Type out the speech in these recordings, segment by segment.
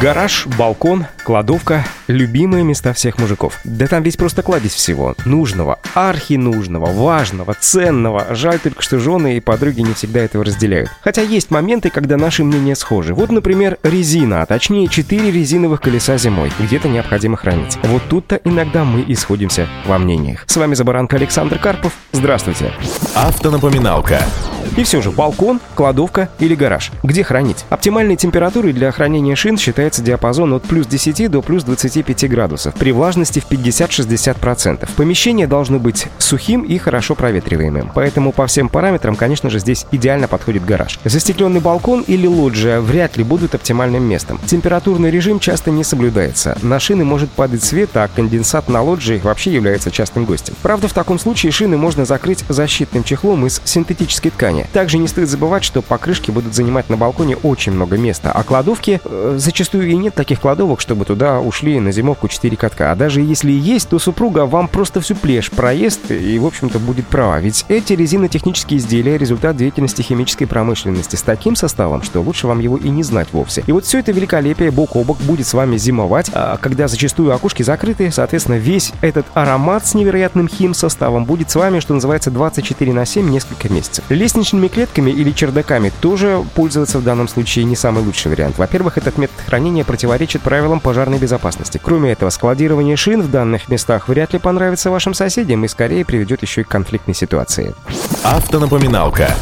Гараж, балкон, кладовка – любимые места всех мужиков. Да там ведь просто кладезь всего. Нужного, архинужного, важного, ценного. Жаль только, что жены и подруги не всегда этого разделяют. Хотя есть моменты, когда наши мнения схожи. Вот, например, резина, а точнее 4 резиновых колеса зимой. Где-то необходимо хранить. Вот тут-то иногда мы и сходимся во мнениях. С вами Забаранка Александр Карпов. Здравствуйте. Автонапоминалка. И все же, балкон, кладовка или гараж. Где хранить? Оптимальной температурой для хранения шин считается диапазон от плюс 10 до плюс 25 градусов при влажности в 50-60%. Помещение должно быть сухим и хорошо проветриваемым. Поэтому по всем параметрам, конечно же, здесь идеально подходит гараж. Застекленный балкон или лоджия вряд ли будут оптимальным местом. Температурный режим часто не соблюдается. На шины может падать свет, а конденсат на лоджии вообще является частым гостем. Правда, в таком случае шины можно закрыть защитным чехлом из синтетической ткани. Также не стоит забывать, что покрышки будут занимать на балконе очень много места, а кладовки э, зачастую и нет таких кладовок, чтобы туда ушли на зимовку 4 катка. А даже если и есть, то супруга вам просто всю плешь проест и, в общем-то, будет права. Ведь эти резинотехнические изделия – результат деятельности химической промышленности с таким составом, что лучше вам его и не знать вовсе. И вот все это великолепие бок о бок будет с вами зимовать, а когда зачастую окушки закрыты, соответственно, весь этот аромат с невероятным хим составом будет с вами, что называется, 24 на 7 несколько месяцев. Лестничный лестничными клетками или чердаками тоже пользоваться в данном случае не самый лучший вариант. Во-первых, этот метод хранения противоречит правилам пожарной безопасности. Кроме этого, складирование шин в данных местах вряд ли понравится вашим соседям и скорее приведет еще и к конфликтной ситуации. Автонапоминалка.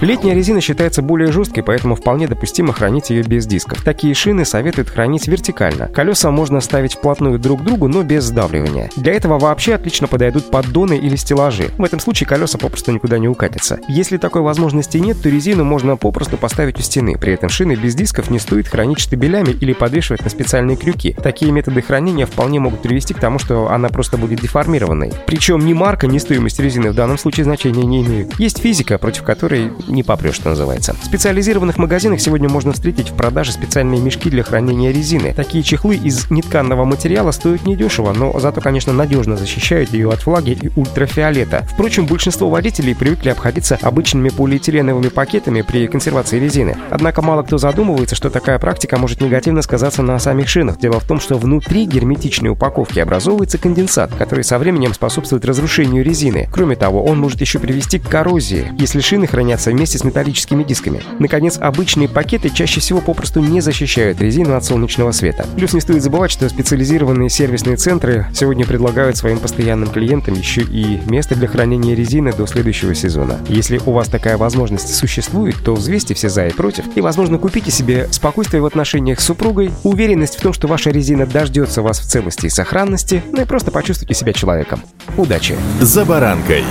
Летняя резина считается более жесткой, поэтому вполне допустимо хранить ее без дисков. Такие шины советуют хранить вертикально. Колеса можно ставить вплотную друг к другу, но без сдавливания. Для этого вообще отлично подойдут поддоны или стеллажи. В этом случае колеса попросту никуда не укатятся. Если такой возможности нет, то резину можно попросту поставить у стены. При этом шины без дисков не стоит хранить штабелями или подвешивать на специальные крюки. Такие методы хранения вполне могут привести к тому, что она просто будет деформированной. Причем ни марка, ни стоимость резины в данном случае значения не имеют. Есть физика, против которой не попрешь, что называется. В специализированных магазинах сегодня можно встретить в продаже специальные мешки для хранения резины. Такие чехлы из нетканного материала стоят недешево, но зато, конечно, надежно защищают ее от влаги и ультрафиолета. Впрочем, большинство водителей привыкли обходиться обычными полиэтиленовыми пакетами при консервации резины. Однако мало кто задумывается, что такая практика может негативно сказаться на самих шинах. Дело в том, что внутри герметичной упаковки образовывается конденсат, который со временем способствует разрушению резины. Кроме того, он может еще привести к коррозии, если шины хранятся вместе с металлическими дисками. Наконец, обычные пакеты чаще всего попросту не защищают резину от солнечного света. Плюс не стоит забывать, что специализированные сервисные центры сегодня предлагают своим постоянным клиентам еще и место для хранения резины до следующего сезона. Если у вас такая возможность существует, то взвесьте все за и против и, возможно, купите себе спокойствие в отношениях с супругой, уверенность в том, что ваша резина дождется вас в целости и сохранности, ну и просто почувствуйте себя человеком. Удачи! За баранкой.